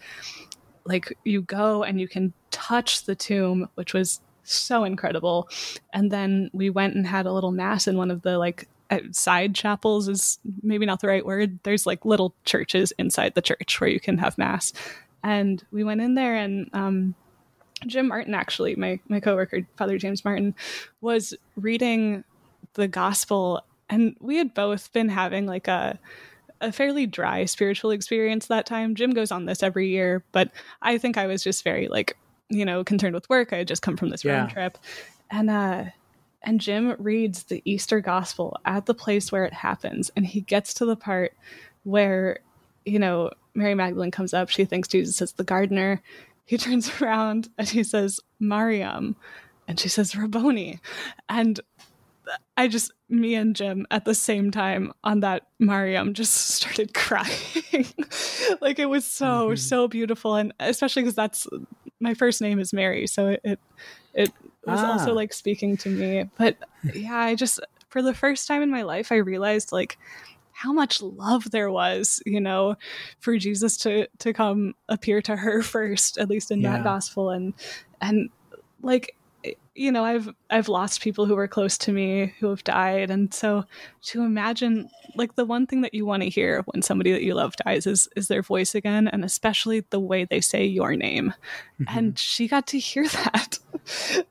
S1: like you go and you can touch the tomb, which was so incredible. And then we went and had a little mass in one of the like side chapels is maybe not the right word. There's like little churches inside the church where you can have mass. And we went in there and um, Jim Martin, actually, my my coworker, Father James Martin, was reading the gospel, and we had both been having like a a fairly dry spiritual experience that time. Jim goes on this every year, but I think I was just very like you know concerned with work. I had just come from this yeah. road trip, and uh, and Jim reads the Easter gospel at the place where it happens, and he gets to the part where you know Mary Magdalene comes up. She thinks Jesus is the gardener, he turns around and he says, Mariam. And she says, Rabboni. And I just, me and Jim at the same time on that Mariam just started crying. like it was so, mm-hmm. so beautiful. And especially because that's my first name is Mary. So it, it, it was ah. also like speaking to me. But yeah, I just, for the first time in my life, I realized like, how much love there was, you know, for Jesus to to come appear to her first, at least in yeah. that gospel, and and like you know i've i've lost people who were close to me who have died. And so to imagine like the one thing that you want to hear when somebody that you love dies is is their voice again and especially the way they say your name. Mm-hmm. and she got to hear that.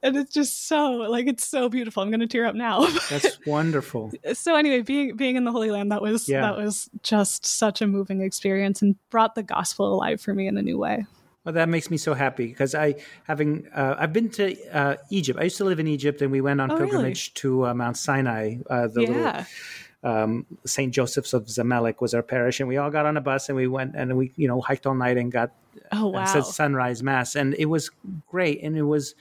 S1: And it's just so like it's so beautiful. I'm gonna tear up now.
S2: That's wonderful.
S1: So anyway being being in the holy land that was yeah. that was just such a moving experience and brought the gospel alive for me in a new way
S2: well, that makes me so happy because I, having, uh, I've been to uh, Egypt. I used to live in Egypt, and we went on oh, pilgrimage really? to uh, Mount Sinai. Uh, the yeah. little um, Saint Joseph's of Zamalek was our parish, and we all got on a bus and we went and we, you know, hiked all night and got
S1: oh wow, said
S2: sunrise mass, and it was great, and it was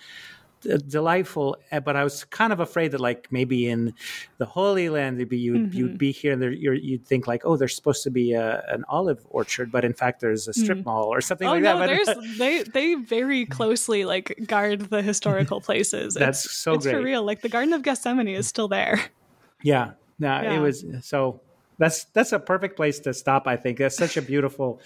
S2: delightful. Eh, but I was kind of afraid that, like, maybe in the Holy Land, you'd be, you'd, mm-hmm. you'd be here and there, you'd think like, oh, there's supposed to be a, an olive orchard, but in fact, there's a strip mm. mall or something oh, like
S1: no,
S2: that.
S1: But they they very closely like guard the historical places.
S2: That's
S1: it's,
S2: so
S1: it's
S2: great.
S1: for real. Like the Garden of Gethsemane is still there.
S2: Yeah, no, yeah. it was so. That's that's a perfect place to stop. I think that's such a beautiful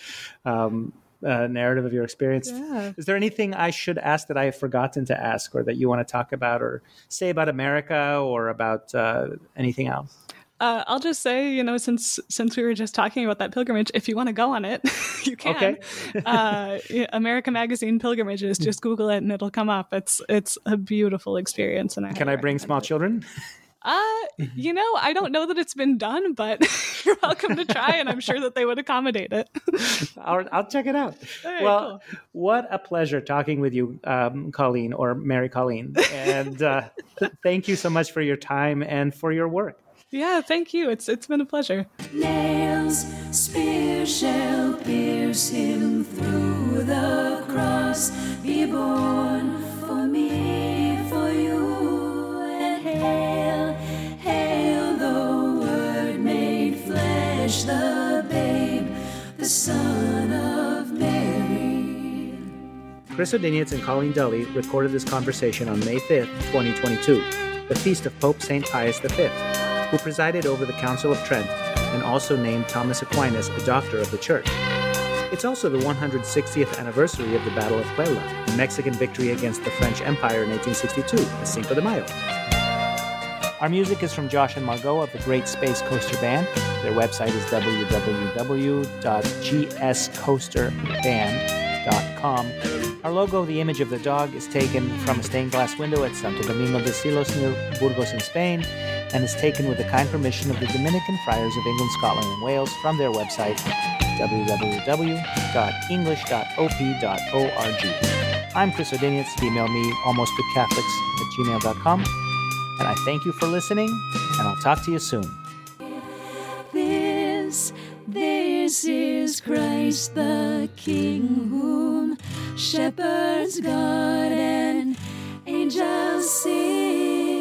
S2: um, uh, narrative of your experience.
S1: Yeah.
S2: Is there anything I should ask that I have forgotten to ask, or that you want to talk about, or say about America, or about uh, anything else?
S1: Uh, I'll just say, you know, since since we were just talking about that pilgrimage, if you want to go on it, you can.
S2: Okay.
S1: uh, America Magazine pilgrimages. Just Google it and it'll come up. It's it's a beautiful experience. And I
S2: Can I bring small
S1: it.
S2: children?
S1: Uh, you know, I don't know that it's been done, but you're welcome to try, and I'm sure that they would accommodate it.
S2: I'll, I'll check it out.
S1: All right,
S2: well,
S1: cool.
S2: what a pleasure talking with you, um, Colleen or Mary Colleen. And uh, th- thank you so much for your time and for your work.
S1: Yeah, thank you. It's it's been a pleasure.
S3: Nails, spear shall pierce him through the cross. Be born for me, for you, and hail,
S2: Chris Odinius and Colleen Dulle recorded this conversation on May 5th, 2022, the feast of Pope St. Pius V, who presided over the Council of Trent and also named Thomas Aquinas a doctor of the Church. It's also the 160th anniversary of the Battle of Puebla, the Mexican victory against the French Empire in 1862, the Cinco de Mayo. Our music is from Josh and Margot of the Great Space Coaster Band. Their website is www.gscoasterband.com. Our logo, the image of the dog, is taken from a stained glass window at Santo Domingo de Silos near Burgos in Spain and is taken with the kind permission of the Dominican Friars of England, Scotland, and Wales from their website www.english.op.org. I'm Chris Odinius. Email me almostgoodcatholics at gmail.com. And I thank you for listening, and I'll talk to you soon.
S3: This, this is Christ the King, whom shepherds guard and angels sing.